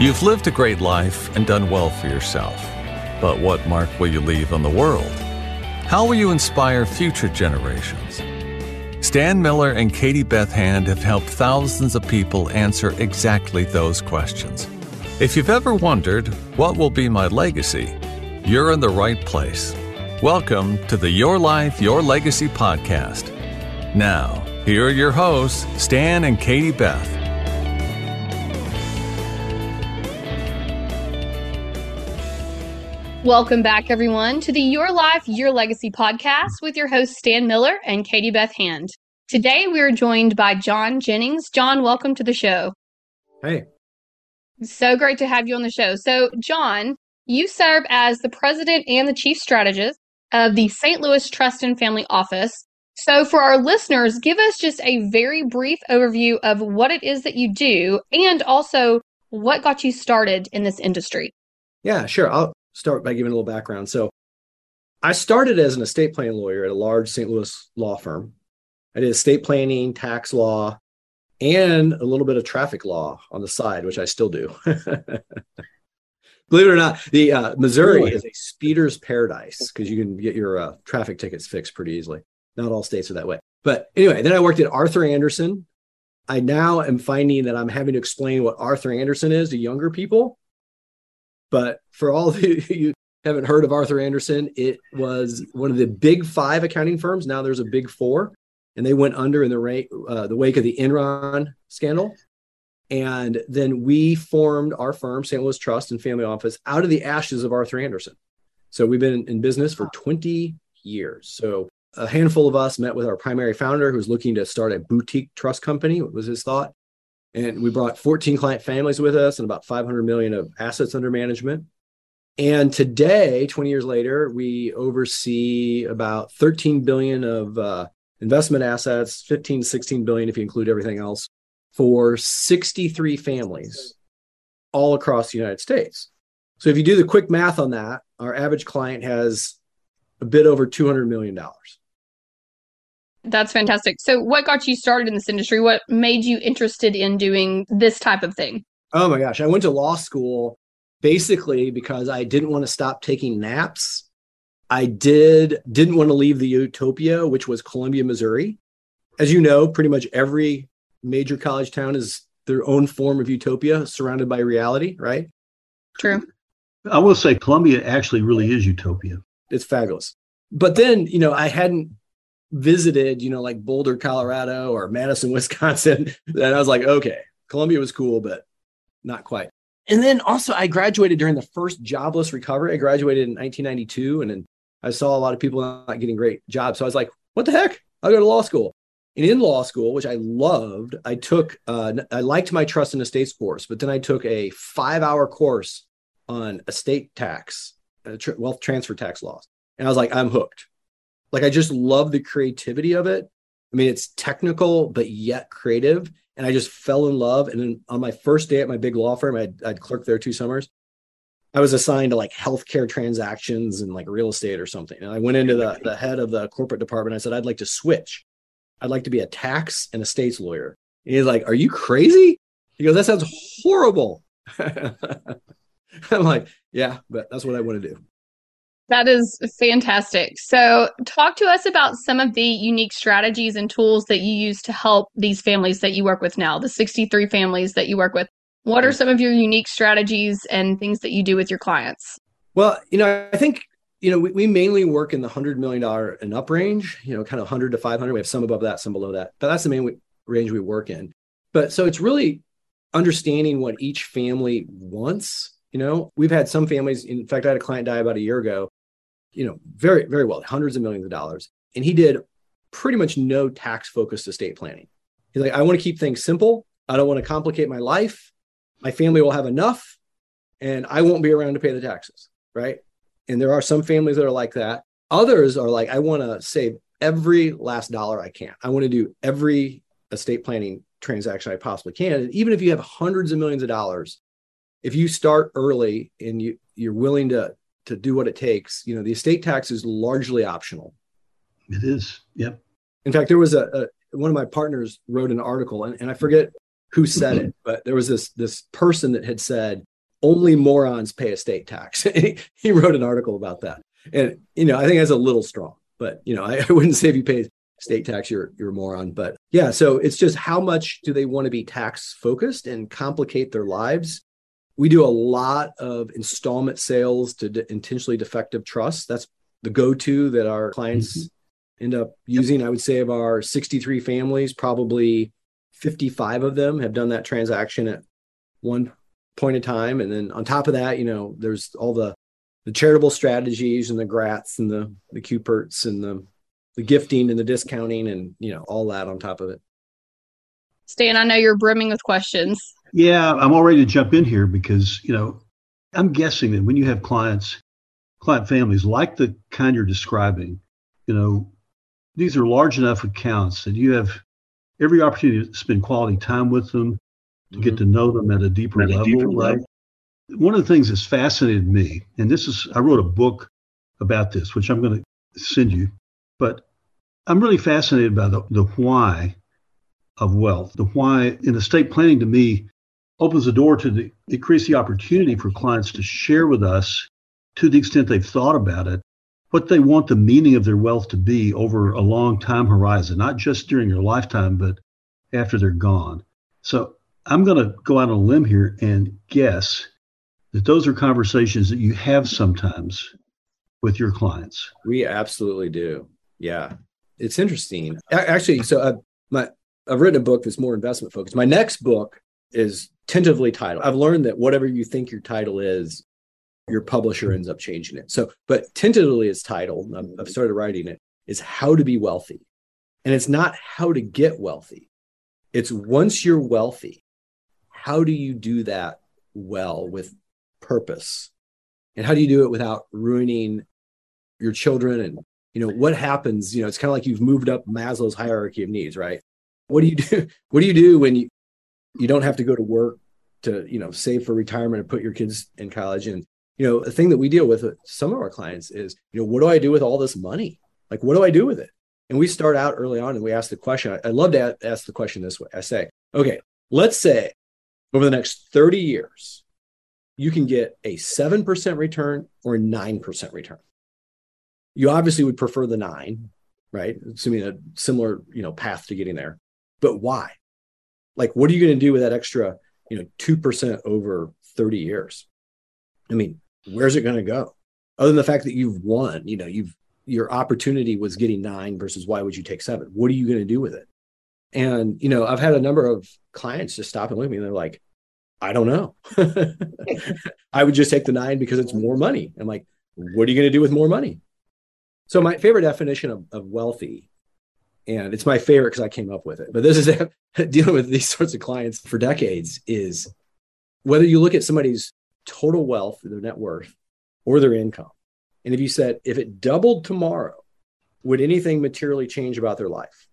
You've lived a great life and done well for yourself. But what mark will you leave on the world? How will you inspire future generations? Stan Miller and Katie Beth Hand have helped thousands of people answer exactly those questions. If you've ever wondered, what will be my legacy? You're in the right place. Welcome to the Your Life, Your Legacy podcast. Now, here are your hosts, Stan and Katie Beth. Welcome back, everyone, to the Your Life, Your Legacy podcast with your hosts, Stan Miller and Katie Beth Hand. Today, we are joined by John Jennings. John, welcome to the show. Hey. So great to have you on the show. So, John, you serve as the president and the chief strategist of the St. Louis Trust and Family Office. So, for our listeners, give us just a very brief overview of what it is that you do and also what got you started in this industry. Yeah, sure. I'll start by giving a little background. So, I started as an estate planning lawyer at a large St. Louis law firm. I did estate planning, tax law, and a little bit of traffic law on the side, which I still do. Believe it or not, the uh, Missouri really? is a speeder's paradise because you can get your uh, traffic tickets fixed pretty easily. Not all states are that way. But anyway, then I worked at Arthur Andersen. I now am finding that I'm having to explain what Arthur Andersen is to younger people but for all of you, you haven't heard of Arthur Andersen, it was one of the big five accounting firms. Now there's a big four, and they went under in the, ra- uh, the wake of the Enron scandal. And then we formed our firm, St. Louis Trust and Family Office, out of the ashes of Arthur Andersen. So we've been in business for 20 years. So a handful of us met with our primary founder, who's looking to start a boutique trust company. What was his thought? And we brought 14 client families with us and about 500 million of assets under management. And today 20 years later we oversee about 13 billion of uh, investment assets 15 16 billion if you include everything else for 63 families all across the united states. So if you do the quick math on that our average client has a bit over 200 million dollars that's fantastic. So, what got you started in this industry? What made you interested in doing this type of thing? Oh my gosh, I went to law school basically because I didn't want to stop taking naps. I did didn't want to leave the utopia, which was Columbia, Missouri. As you know, pretty much every major college town is their own form of utopia, surrounded by reality, right? True. I will say Columbia actually really is utopia. It's fabulous. But then, you know, I hadn't visited, you know, like Boulder, Colorado or Madison, Wisconsin, then I was like, okay, Columbia was cool, but not quite. And then also, I graduated during the first jobless recovery. I graduated in 1992, and then I saw a lot of people not getting great jobs. So I was like, what the heck? I'll go to law school. And in law school, which I loved, I took, uh, I liked my trust and estates course, but then I took a five hour course on estate tax, uh, tr- wealth transfer tax laws. And I was like, I'm hooked. Like I just love the creativity of it. I mean, it's technical but yet creative, and I just fell in love. And then on my first day at my big law firm, I'd, I'd clerked there two summers. I was assigned to like healthcare transactions and like real estate or something. And I went into the, the head of the corporate department. I said, I'd like to switch. I'd like to be a tax and estates lawyer. And he's like, Are you crazy? He goes, That sounds horrible. I'm like, Yeah, but that's what I want to do. That is fantastic. So, talk to us about some of the unique strategies and tools that you use to help these families that you work with now, the 63 families that you work with. What are some of your unique strategies and things that you do with your clients? Well, you know, I think, you know, we, we mainly work in the $100 million and up range, you know, kind of 100 to 500. We have some above that, some below that, but that's the main range we work in. But so it's really understanding what each family wants. You know, we've had some families, in fact, I had a client die about a year ago you know, very, very well, hundreds of millions of dollars. And he did pretty much no tax focused estate planning. He's like, I want to keep things simple. I don't want to complicate my life. My family will have enough and I won't be around to pay the taxes. Right. And there are some families that are like that. Others are like, I want to save every last dollar I can. I want to do every estate planning transaction I possibly can. And even if you have hundreds of millions of dollars, if you start early and you, you're willing to to do what it takes. You know, the estate tax is largely optional. It is. Yep. In fact, there was a, a one of my partners wrote an article, and, and I forget who said it, but there was this this person that had said only morons pay estate tax. he wrote an article about that, and you know I think that's a little strong, but you know I, I wouldn't say if you pay state tax you're you're a moron. But yeah, so it's just how much do they want to be tax focused and complicate their lives? We do a lot of installment sales to de- intentionally defective trusts. That's the go-to that our clients mm-hmm. end up using. I would say of our 63 families, probably 55 of them have done that transaction at one point in time. And then on top of that, you know, there's all the the charitable strategies and the GRATs and the the QPRTs and the the gifting and the discounting and you know all that on top of it. Stan, I know you're brimming with questions. Yeah, I'm all ready to jump in here because you know I'm guessing that when you have clients, client families like the kind you're describing, you know, these are large enough accounts that you have every opportunity to spend quality time with them, to mm-hmm. get to know them at a deeper at level. A deeper right? level. One of the things that's fascinated me, and this is, I wrote a book about this, which I'm going to send you, but I'm really fascinated by the, the why of wealth. The why in estate planning to me opens the door to the, increase the opportunity for clients to share with us to the extent they've thought about it what they want the meaning of their wealth to be over a long time horizon, not just during their lifetime, but after they're gone. So I'm going to go out on a limb here and guess that those are conversations that you have sometimes with your clients. We absolutely do. Yeah. It's interesting. Actually, so I've, my, I've written a book that's more investment focused. My next book is tentatively titled. I've learned that whatever you think your title is, your publisher ends up changing it. So, but tentatively it's titled, I've started writing it, is How to Be Wealthy. And it's not how to get wealthy. It's once you're wealthy, how do you do that well with purpose? And how do you do it without ruining your children? And, you know, what happens? You know, it's kind of like you've moved up Maslow's hierarchy of needs, right? What do you do? What do you do when you, you don't have to go to work to, you know, save for retirement and put your kids in college and you know, the thing that we deal with some of our clients is, you know, what do I do with all this money? Like, what do I do with it? And we start out early on and we ask the question. I, love to ask the question this way. I say, okay, let's say over the next 30 years, you can get a 7% return or a 9% return. You obviously would prefer the nine, right? Assuming a similar, you know, path to getting there. But why? Like, what are you going to do with that extra, you know, 2% over 30 years? I mean, where's it going to go? Other than the fact that you've won, you know, you've your opportunity was getting nine versus why would you take seven? What are you going to do with it? And you know, I've had a number of clients just stop and look at me and they're like, I don't know. I would just take the nine because it's more money. I'm like, what are you going to do with more money? So my favorite definition of, of wealthy, and it's my favorite because I came up with it, but this is dealing with these sorts of clients for decades is whether you look at somebody's total wealth, their net worth, or their income. And if you said, if it doubled tomorrow, would anything materially change about their life?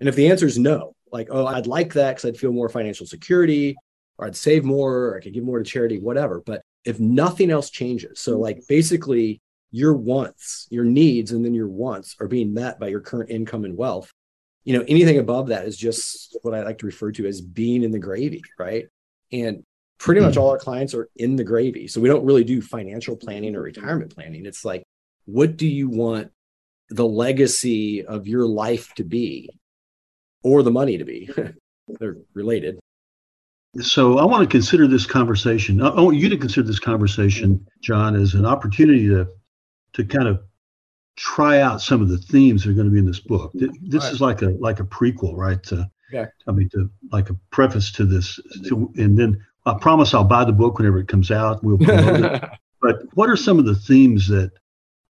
And if the answer is no, like, oh, I'd like that because I'd feel more financial security, or I'd save more, or I could give more to charity, whatever. But if nothing else changes, so like basically your wants, your needs, and then your wants are being met by your current income and wealth, you know, anything above that is just what I like to refer to as being in the gravy, right? And pretty much mm. all our clients are in the gravy. So we don't really do financial planning or retirement planning. It's like, what do you want the legacy of your life to be or the money to be? They're related. So I want to consider this conversation. I want you to consider this conversation, John, as an opportunity to to kind of try out some of the themes that are going to be in this book. This right. is like a like a prequel, right? To, yeah. I mean, to, like a preface to this, to, and then I promise I'll buy the book whenever it comes out. We'll promote it. But what are some of the themes that,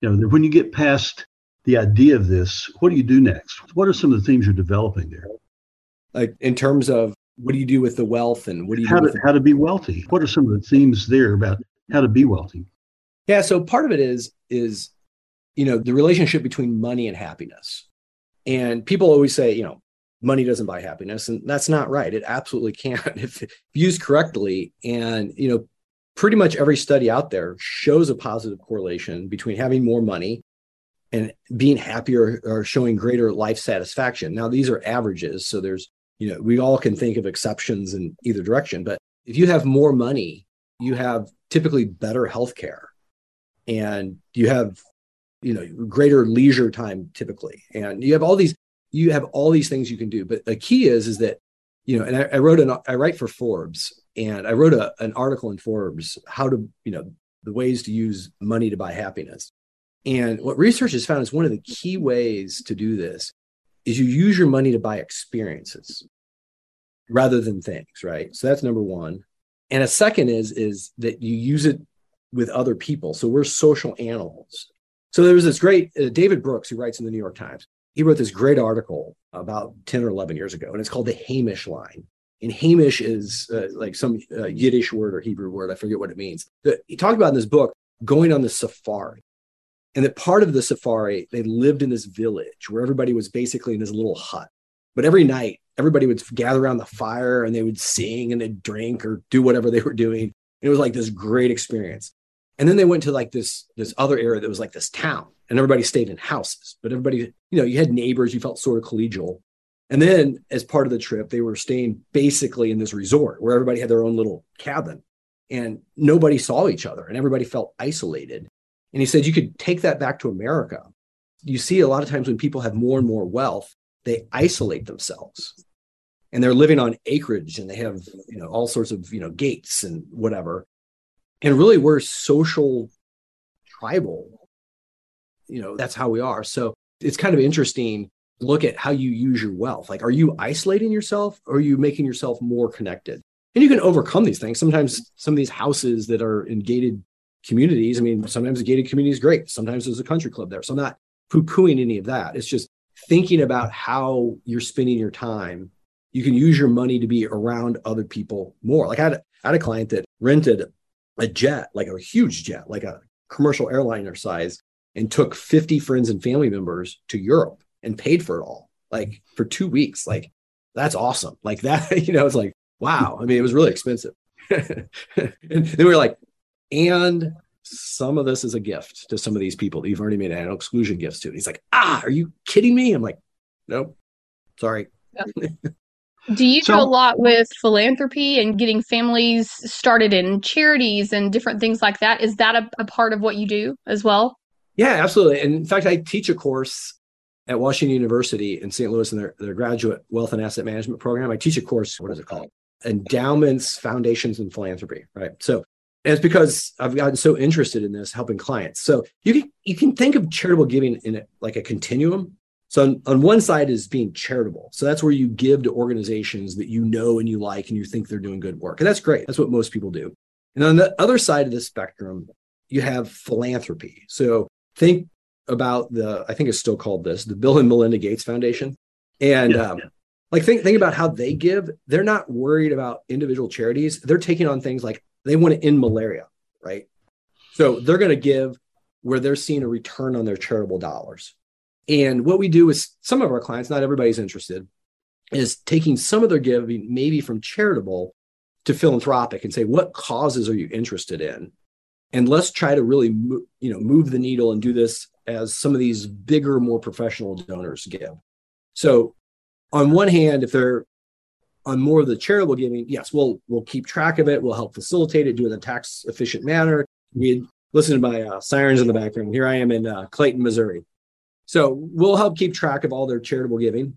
you know, when you get past the idea of this, what do you do next? What are some of the themes you're developing there? Like in terms of what do you do with the wealth and what do you how do to, how to be wealthy? What are some of the themes there about how to be wealthy? Yeah, so part of it is is you know the relationship between money and happiness. And people always say, you know, money doesn't buy happiness and that's not right. It absolutely can't. If used correctly and you know pretty much every study out there shows a positive correlation between having more money and being happier or showing greater life satisfaction. Now these are averages so there's you know, we all can think of exceptions in either direction, but if you have more money, you have typically better health care and you have you know greater leisure time typically. And you have all these you have all these things you can do. But the key is is that you know and i, I wrote an i write for forbes and i wrote a, an article in forbes how to you know the ways to use money to buy happiness. And what research has found is one of the key ways to do this is you use your money to buy experiences rather than things right? So that's number one. And a second is is that you use it with other people. So we're social animals so there was this great uh, David Brooks who writes in the New York Times. He wrote this great article about 10 or 11 years ago, and it's called the Haimish line. And Haimish is uh, like some uh, Yiddish word or Hebrew word. I forget what it means. But he talked about in this book going on the safari. And that part of the safari, they lived in this village where everybody was basically in this little hut. But every night, everybody would gather around the fire and they would sing and they'd drink or do whatever they were doing. And it was like this great experience. And then they went to like this this other area that was like this town, and everybody stayed in houses. But everybody, you know, you had neighbors, you felt sort of collegial. And then as part of the trip, they were staying basically in this resort where everybody had their own little cabin and nobody saw each other and everybody felt isolated. And he said you could take that back to America. You see a lot of times when people have more and more wealth, they isolate themselves and they're living on acreage and they have you know all sorts of you know gates and whatever and really we're social tribal. You know that's how we are. So it's kind of interesting look at how you use your wealth. Like are you isolating yourself or are you making yourself more connected? And you can overcome these things. Sometimes some of these houses that are in gated communities i mean sometimes a gated community is great. Sometimes there's a country club there. So i'm not poo-pooing any of that. It's just thinking about how you're spending your time. You can use your money to be around other people more. Like i had, I had a client that rented a jet, like a huge jet, like a commercial airliner size, and took 50 friends and family members to Europe and paid for it all, like for two weeks. Like that's awesome. Like that, you know, it's like, wow. I mean, it was really expensive. and then we were like, and some of this is a gift to some of these people that you've already made an exclusion gifts to. And he's like, ah, are you kidding me? I'm like, nope, sorry. Do you so, do a lot with philanthropy and getting families started in charities and different things like that? Is that a, a part of what you do as well? Yeah, absolutely. And in fact, I teach a course at Washington University in St. Louis in their, their graduate wealth and asset management program. I teach a course, what is it called? Endowments, Foundations, and Philanthropy. Right. So it's because I've gotten so interested in this, helping clients. So you can you can think of charitable giving in a, like a continuum. So on, on, one side is being charitable. So that's where you give to organizations that you know and you like and you think they're doing good work. And that's great. That's what most people do. And on the other side of the spectrum, you have philanthropy. So think about the, I think it's still called this, the Bill and Melinda Gates Foundation. And yeah, um, yeah. like think, think about how they give. They're not worried about individual charities. They're taking on things like they want to end malaria, right? So they're going to give where they're seeing a return on their charitable dollars. And what we do is some of our clients, not everybody's interested, is taking some of their giving, maybe from charitable to philanthropic, and say, what causes are you interested in? And let's try to really, you know, move the needle and do this as some of these bigger, more professional donors give. So, on one hand, if they're on more of the charitable giving, yes, we'll we'll keep track of it. We'll help facilitate it, do it in a tax efficient manner. We listen to my uh, sirens in the background. Here I am in uh, Clayton, Missouri. So we'll help keep track of all their charitable giving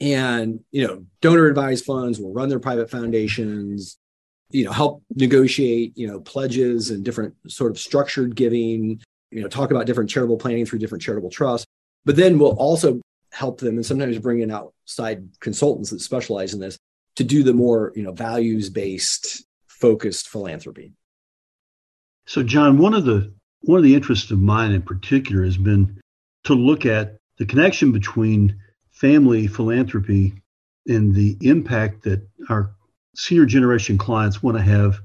and, you know, donor advised funds will run their private foundations, you know, help negotiate, you know, pledges and different sort of structured giving, you know, talk about different charitable planning through different charitable trusts. But then we'll also help them and sometimes bring in outside consultants that specialize in this to do the more, you know, values based focused philanthropy. So John, one of the one of the interests of mine in particular has been to look at the connection between family philanthropy and the impact that our senior generation clients want to have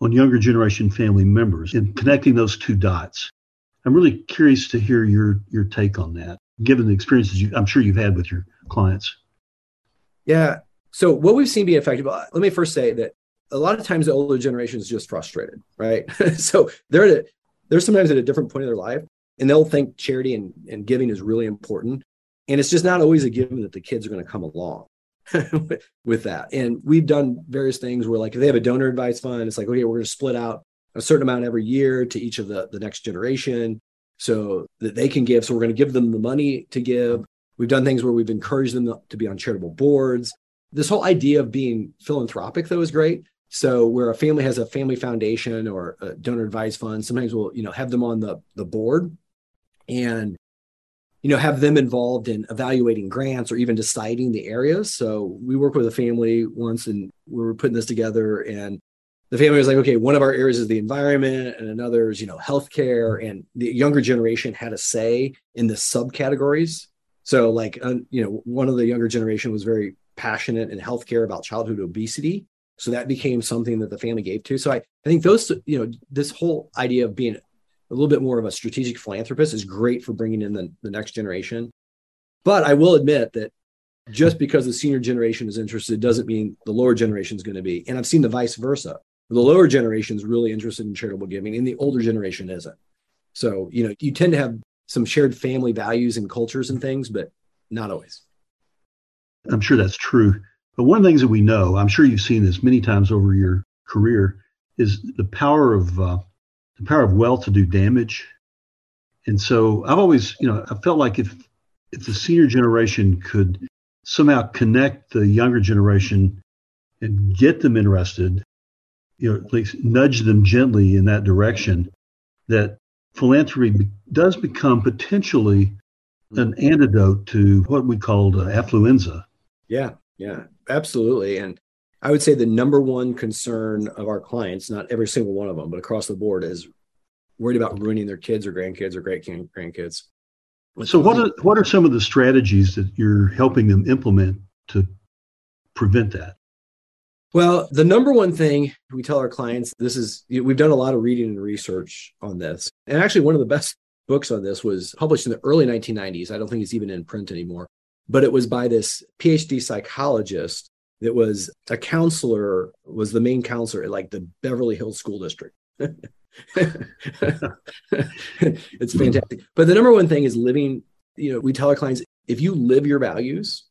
on younger generation family members and connecting those two dots. I'm really curious to hear your your take on that, given the experiences you, I'm sure you've had with your clients. Yeah. So what we've seen be effective. Uh, let me first say that a lot of times the older generation is just frustrated, right? so they're at a, they're sometimes at a different point in their life, and they'll think charity and, and giving is really important. And it's just not always a given that the kids are going to come along. with that. And we've done various things where, like, if they have a donor advised fund, it's like, okay, we're going to split out a certain amount every year to each of the, the next generation so that they can give. So we're going to give them the money to give. We've done things where we've encouraged them to be on charitable boards. This whole idea of being philanthropic, though, is great. So where a family has a family foundation or a donor advised fund, sometimes we'll you know have them on the the board, and you know have them involved in evaluating grants or even deciding the areas. So we worked with a family once, and we were putting this together, and the family was like, okay, one of our areas is the environment, and another is you know healthcare, and the younger generation had a say in the subcategories. So like you know one of the younger generation was very passionate in healthcare about childhood obesity so that became something that the family gave to. So I, I think those, you know, this whole idea of being a little bit more of a strategic philanthropist is great for bringing in the, the next generation. But I will admit that just because the senior generation is interested doesn't mean the lower generation is going to be. And I've seen the vice versa. The lower generation is really interested in charitable giving, and the older generation isn't. So, you know, you tend to have some shared family values and cultures and things, but not always. I'm sure that's true. But one of the things that we know, I'm sure you've seen this many times over your career, is the power of uh, the power of wealth to do damage. And so I've always, you know, I felt like if if the senior generation could somehow connect the younger generation and get them interested, you know, at least nudge them gently in that direction, that philanthropy does become potentially an antidote to what we called uh, affluenza. Yeah, yeah, absolutely. And I would say the number one concern of our clients, not every single one of them, but across the board, is worried about ruining their kids or grandkids or great grandkids. So, what are what are some of the strategies that you're helping them implement to prevent that? Well, the number one thing we tell our clients this is we've done a lot of reading and research on this. And actually, one of the best books on this was published in the early 1990s. I don't think it's even in print anymore but it was by this PhD psychologist that was a counselor, was the main counselor at like the Beverly Hills School District. it's fantastic. But the number one thing is living, you know, we tell our clients if you live your values,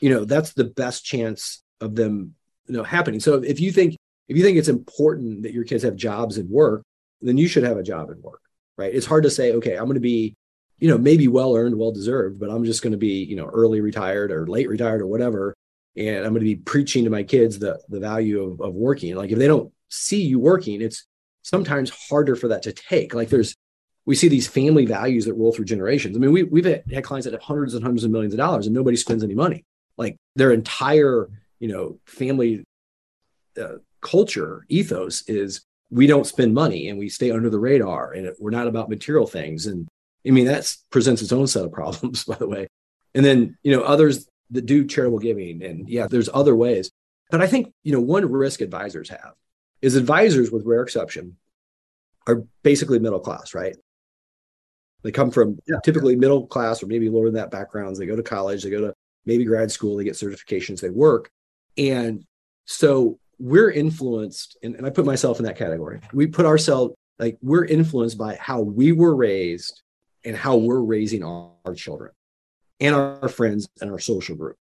you know, that's the best chance of them, you know, happening. So if you think if you think it's important that your kids have jobs and work, then you should have a job and work, right? It's hard to say, okay, I'm going to be you know, maybe well earned, well deserved, but I'm just going to be, you know, early retired or late retired or whatever. And I'm going to be preaching to my kids the, the value of, of working. Like if they don't see you working, it's sometimes harder for that to take. Like there's, we see these family values that roll through generations. I mean, we, we've had, clients that have hundreds and hundreds of millions of dollars and nobody spends any money. Like their entire, you know, family uh, culture ethos is we don't spend money and we stay under the radar and we're not about material things. And I mean, that presents its own set of problems, by the way. And then, you know, others that do charitable giving, and yeah, there's other ways. But I think, you know, one risk advisors have is advisors, with rare exception, are basically middle class, right? They come from yeah. typically middle class or maybe lower than that backgrounds. They go to college, they go to maybe grad school, they get certifications, they work. And so we're influenced, and, and I put myself in that category. We put ourselves like we're influenced by how we were raised and how we're raising our, our children and our friends and our social group.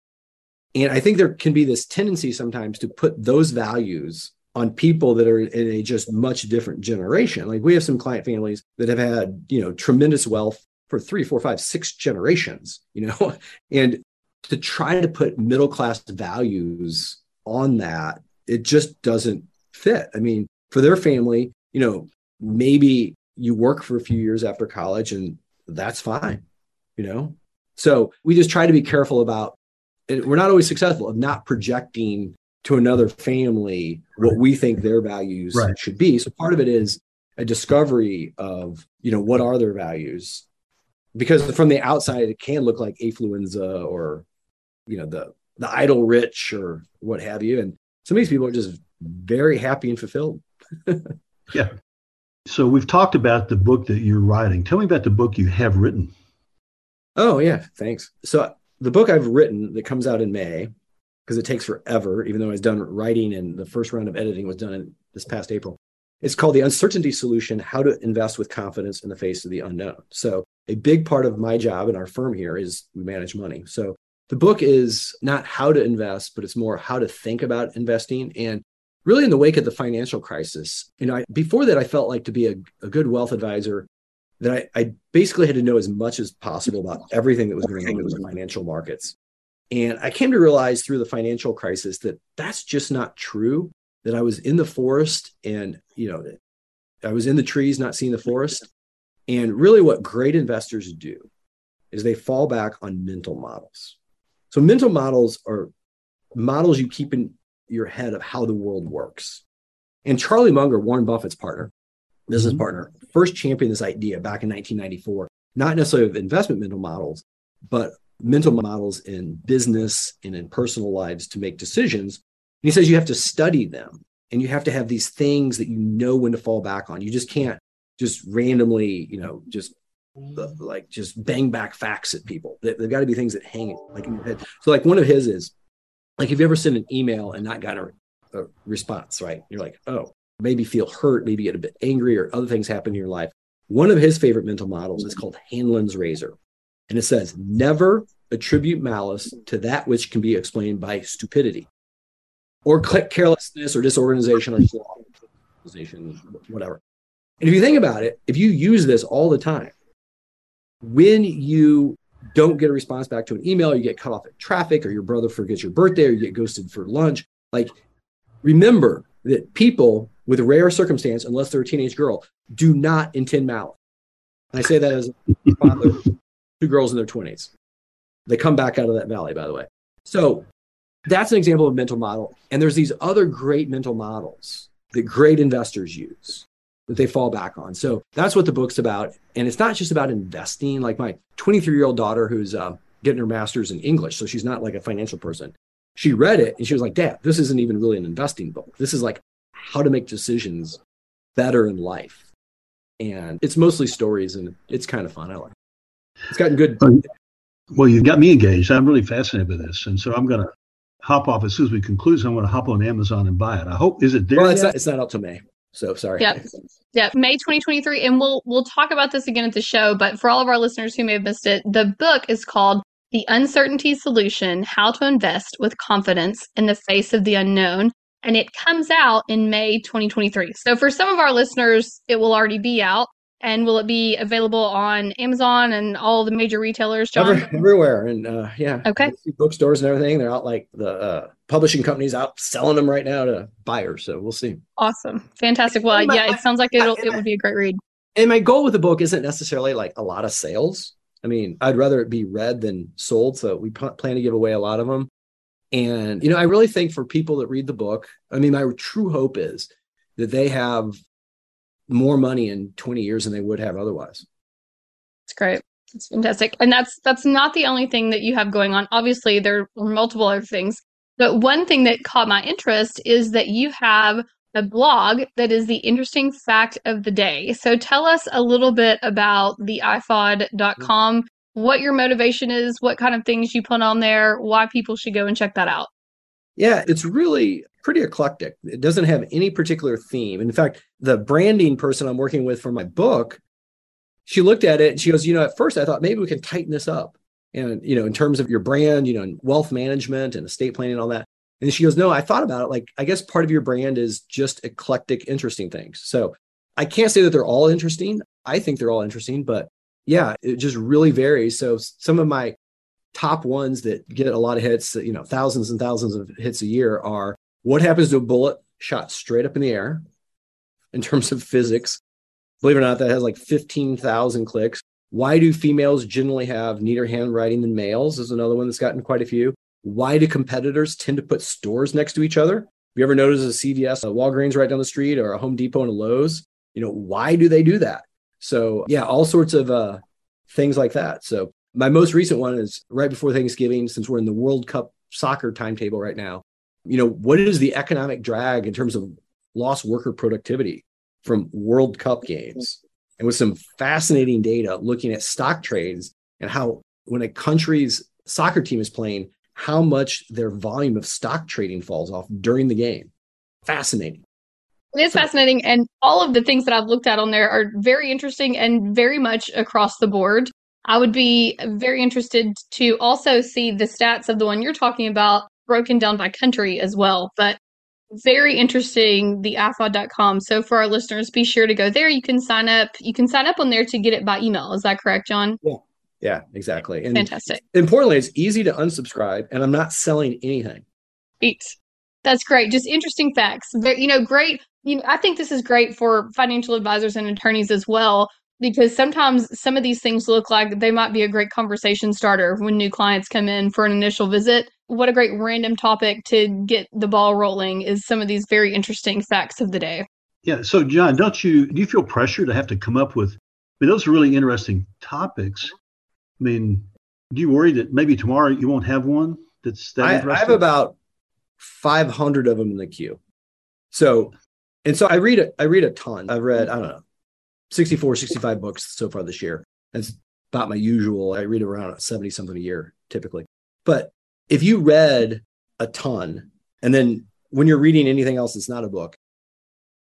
And I think there can be this tendency sometimes to put those values on people that are in a just much different generation. Like we have some client families that have had, you know, tremendous wealth for three, four, five, six generations, you know, and to try to put middle class values on that, it just doesn't fit. I mean, for their family, you know, maybe you work for a few years after college and that's fine, you know? So we just try to be careful about, and we're not always successful of not projecting to another family what we think their values right. should be. So part of it is a discovery of, you know, what are their values? Because from the outside, it can look like affluenza or, you know, the the idle rich or what have you. And some of these people are just very happy and fulfilled. yeah. So we've talked about the book that you're writing. Tell me about the book you have written. Oh yeah, thanks. So the book I've written that comes out in May because it takes forever, even though I was done writing and the first round of editing was done in this past April. It's called The Uncertainty Solution How to Invest with Confidence in the Face of the Unknown. So, a big part of my job in our firm here is we manage money. So, the book is not how to invest, but it's more how to think about investing. And really, in the wake of the financial crisis, you know, I, before that, I felt like to be a, a good wealth advisor, that I, I, basically had to know as much as possible about everything that was going on in the financial markets. And I came to realize through the financial crisis that that's just not true. That I was in the forest and, you know, I was in the trees, not seeing the forest. And really, what great investors do is they fall back on mental models. So, mental models are models you keep in your head of how the world works. And Charlie Munger, Warren Buffett's partner, business mm-hmm. partner, first championed this idea back in 1994, not necessarily of investment mental models, but mental models in business and in personal lives to make decisions. And he says you have to study them and you have to have these things that you know when to fall back on. You just can't just randomly, you know, just uh, like just bang back facts at people. There, have got to be things that hang like in your head. So like one of his is like, have you ever sent an email and not got a, a response, right? You're like, oh, maybe feel hurt, maybe get a bit angry or other things happen in your life. One of his favorite mental models is called Hanlon's razor. And it says, never attribute malice to that which can be explained by stupidity or carelessness or disorganization or whatever. And if you think about it, if you use this all the time, when you don't get a response back to an email, you get cut off at traffic, or your brother forgets your birthday, or you get ghosted for lunch, like remember that people with rare circumstance, unless they're a teenage girl, do not intend malice. And I say that as father, two girls in their 20s. They come back out of that valley, by the way. So that's an example of mental model. And there's these other great mental models that great investors use that they fall back on. So that's what the book's about. And it's not just about investing. Like my 23 year old daughter, who's uh, getting her master's in English, so she's not like a financial person. She read it and she was like, Dad, this isn't even really an investing book. This is like how to make decisions better in life. And it's mostly stories and it's kind of fun. I like it. It's gotten good. Well, you've got me engaged. I'm really fascinated with this. And so I'm going to hop off as soon as we conclude. So I'm going to hop on Amazon and buy it. I hope, is it there? Well, it's not, it's not up to May. So sorry. Yeah. Yeah. May 2023. And we'll, we'll talk about this again at the show. But for all of our listeners who may have missed it, the book is called The Uncertainty Solution How to Invest with Confidence in the Face of the Unknown. And it comes out in May 2023. So for some of our listeners, it will already be out. And will it be available on Amazon and all the major retailers, John? Every, everywhere. And uh, yeah. Okay. Bookstores and everything. They're out like the uh, publishing companies out selling them right now to buyers. So we'll see. Awesome. Fantastic. Well, my, yeah, it sounds like it'll, it would be a great read. And my goal with the book isn't necessarily like a lot of sales. I mean, I'd rather it be read than sold. So we p- plan to give away a lot of them. And, you know, I really think for people that read the book, I mean, my true hope is that they have more money in 20 years than they would have otherwise. It's great. It's fantastic. And that's that's not the only thing that you have going on. Obviously, there are multiple other things. But one thing that caught my interest is that you have a blog that is the interesting fact of the day. So tell us a little bit about the ifod.com, what your motivation is, what kind of things you put on there, why people should go and check that out. Yeah, it's really pretty eclectic. It doesn't have any particular theme. In fact, the branding person I'm working with for my book, she looked at it and she goes, you know, at first I thought maybe we can tighten this up. And, you know, in terms of your brand, you know, and wealth management and estate planning and all that. And she goes, no, I thought about it. Like, I guess part of your brand is just eclectic, interesting things. So I can't say that they're all interesting. I think they're all interesting, but yeah, it just really varies. So some of my top ones that get a lot of hits, you know, thousands and thousands of hits a year are what happens to a bullet shot straight up in the air in terms of physics? Believe it or not, that has like 15,000 clicks. Why do females generally have neater handwriting than males? Is another one that's gotten quite a few. Why do competitors tend to put stores next to each other? Have you ever noticed a CVS, a Walgreens right down the street, or a Home Depot and a Lowe's? You know, why do they do that? So, yeah, all sorts of uh, things like that. So, my most recent one is right before Thanksgiving, since we're in the World Cup soccer timetable right now. You know, what is the economic drag in terms of lost worker productivity from World Cup games? And with some fascinating data looking at stock trades and how when a country's soccer team is playing, how much their volume of stock trading falls off during the game. Fascinating. It is fascinating. And all of the things that I've looked at on there are very interesting and very much across the board. I would be very interested to also see the stats of the one you're talking about broken down by country as well. But very interesting, the ifod.com. So for our listeners, be sure to go there. You can sign up. You can sign up on there to get it by email. Is that correct, John? Yeah. Yeah, exactly. And Fantastic. Importantly, it's easy to unsubscribe, and I'm not selling anything. Great. That's great. Just interesting facts. You know, great. You know, I think this is great for financial advisors and attorneys as well because sometimes some of these things look like they might be a great conversation starter when new clients come in for an initial visit. What a great random topic to get the ball rolling is some of these very interesting facts of the day. Yeah. So, John, don't you do you feel pressure to have to come up with? I mean, those are really interesting topics. I mean, do you worry that maybe tomorrow you won't have one that's that I, I have about 500 of them in the queue. So, and so I read it. I read a ton. I've read mm-hmm. I don't know 64, 65 books so far this year. That's about my usual. I read around 70 something a year typically. But if you read a ton and then when you're reading anything else that's not a book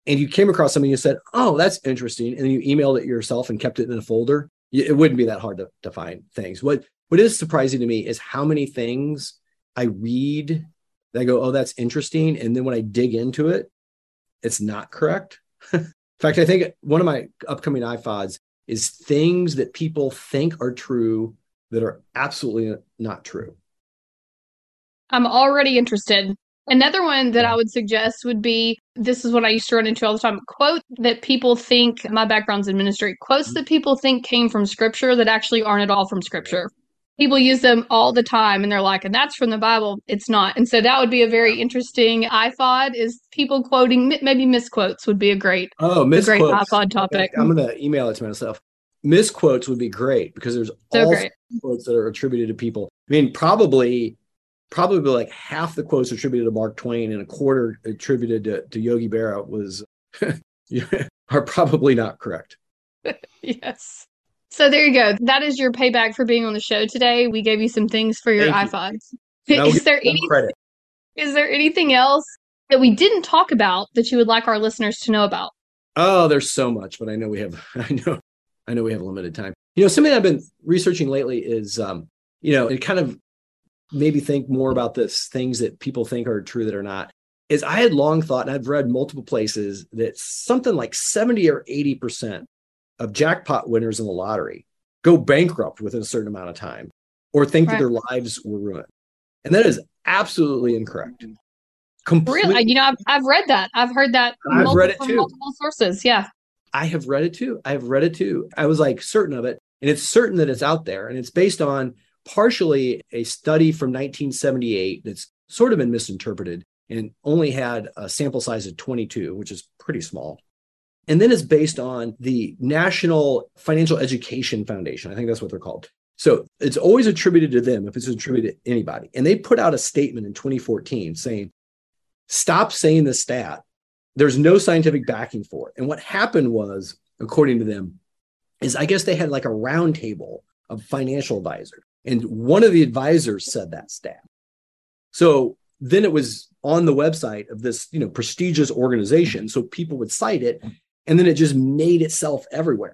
and you came across something you said, oh, that's interesting. And you emailed it yourself and kept it in a folder, it wouldn't be that hard to, to find things. What, what is surprising to me is how many things I read that I go, oh, that's interesting. And then when I dig into it, it's not correct. In fact, I think one of my upcoming iFods is things that people think are true that are absolutely not true. I'm already interested. Another one that I would suggest would be this is what I used to run into all the time quote that people think my background's in ministry, quotes mm-hmm. that people think came from scripture that actually aren't at all from scripture people use them all the time and they're like and that's from the bible. It's not. And so that would be a very interesting ifod is people quoting maybe misquotes would be a great oh misquotes. great ifod topic. I'm gonna email it to myself. Misquotes would be great because there's so all quotes that are attributed to people. I mean probably probably like half the quotes attributed to mark twain and a quarter attributed to, to yogi berra was are probably not correct. Yes so there you go. That is your payback for being on the show today. We gave you some things for your Thank iFods. You. is there any credit? Is there anything else that we didn't talk about that you would like our listeners to know about? Oh, there's so much, but I know we have I know I know we have limited time. You know, something I've been researching lately is um, you know, it kind of maybe think more about this things that people think are true that are not. Is I had long thought, and I've read multiple places that something like 70 or 80 percent of jackpot winners in the lottery go bankrupt within a certain amount of time or think right. that their lives were ruined. And that is absolutely incorrect. Completely. Really? You know, I've, I've read that. I've heard that. I've multiple, read it too. multiple sources. Yeah. I have read it too. I have read it too. I was like certain of it. And it's certain that it's out there. And it's based on partially a study from 1978 that's sort of been misinterpreted and only had a sample size of 22, which is pretty small. And then it's based on the National Financial Education Foundation. I think that's what they're called. So it's always attributed to them if it's attributed to anybody. And they put out a statement in 2014 saying, stop saying the stat. There's no scientific backing for it. And what happened was, according to them, is I guess they had like a roundtable of financial advisors. And one of the advisors said that stat. So then it was on the website of this, you know, prestigious organization. So people would cite it and then it just made itself everywhere.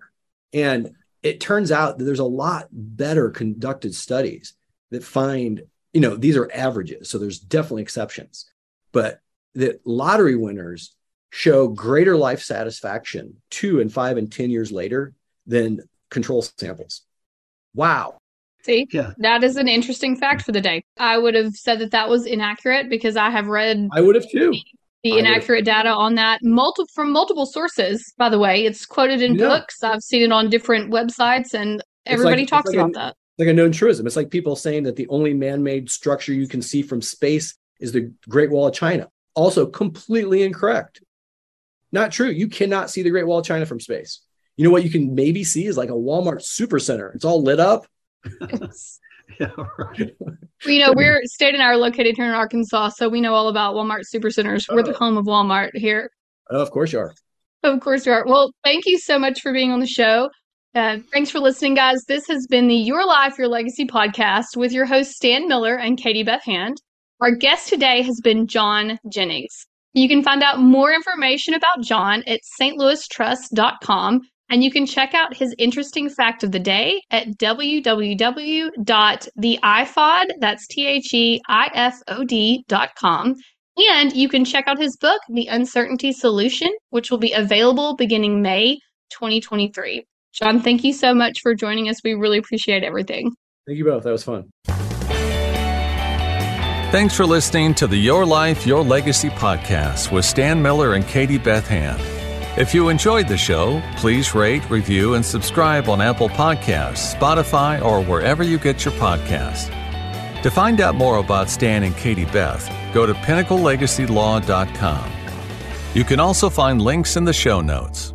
And it turns out that there's a lot better conducted studies that find, you know, these are averages. So there's definitely exceptions, but that lottery winners show greater life satisfaction two and five and 10 years later than control samples. Wow. See, yeah. that is an interesting fact for the day. I would have said that that was inaccurate because I have read. I would have too the inaccurate data on that. Multiple from multiple sources by the way. It's quoted in yeah. books. I've seen it on different websites and everybody like, talks like about a, that like a known truism. It's like people saying that the only man-made structure you can see from space is the great wall of china. Also completely incorrect. Not true. You cannot see the great wall of china from space. You know what you can maybe see is like a walmart supercenter. It's all lit up Yeah, right. you know, we're Stan and I are located here in Arkansas, so we know all about Walmart supercenters. We're the oh. home of Walmart here. Oh, of course you are. Of course you are. Well, thank you so much for being on the show. Uh, thanks for listening, guys. This has been the Your Life, Your Legacy podcast with your hosts, Stan Miller and Katie Beth Hand. Our guest today has been John Jennings. You can find out more information about John at stlouistrust.com And you can check out his interesting fact of the day at www.theifod, that's T-H-E-I-F-O-D dot com. And you can check out his book, The Uncertainty Solution, which will be available beginning May 2023. John, thank you so much for joining us. We really appreciate everything. Thank you both. That was fun. Thanks for listening to the Your Life, Your Legacy podcast with Stan Miller and Katie Beth Hand. If you enjoyed the show, please rate, review, and subscribe on Apple Podcasts, Spotify, or wherever you get your podcasts. To find out more about Stan and Katie Beth, go to pinnaclelegacylaw.com. You can also find links in the show notes.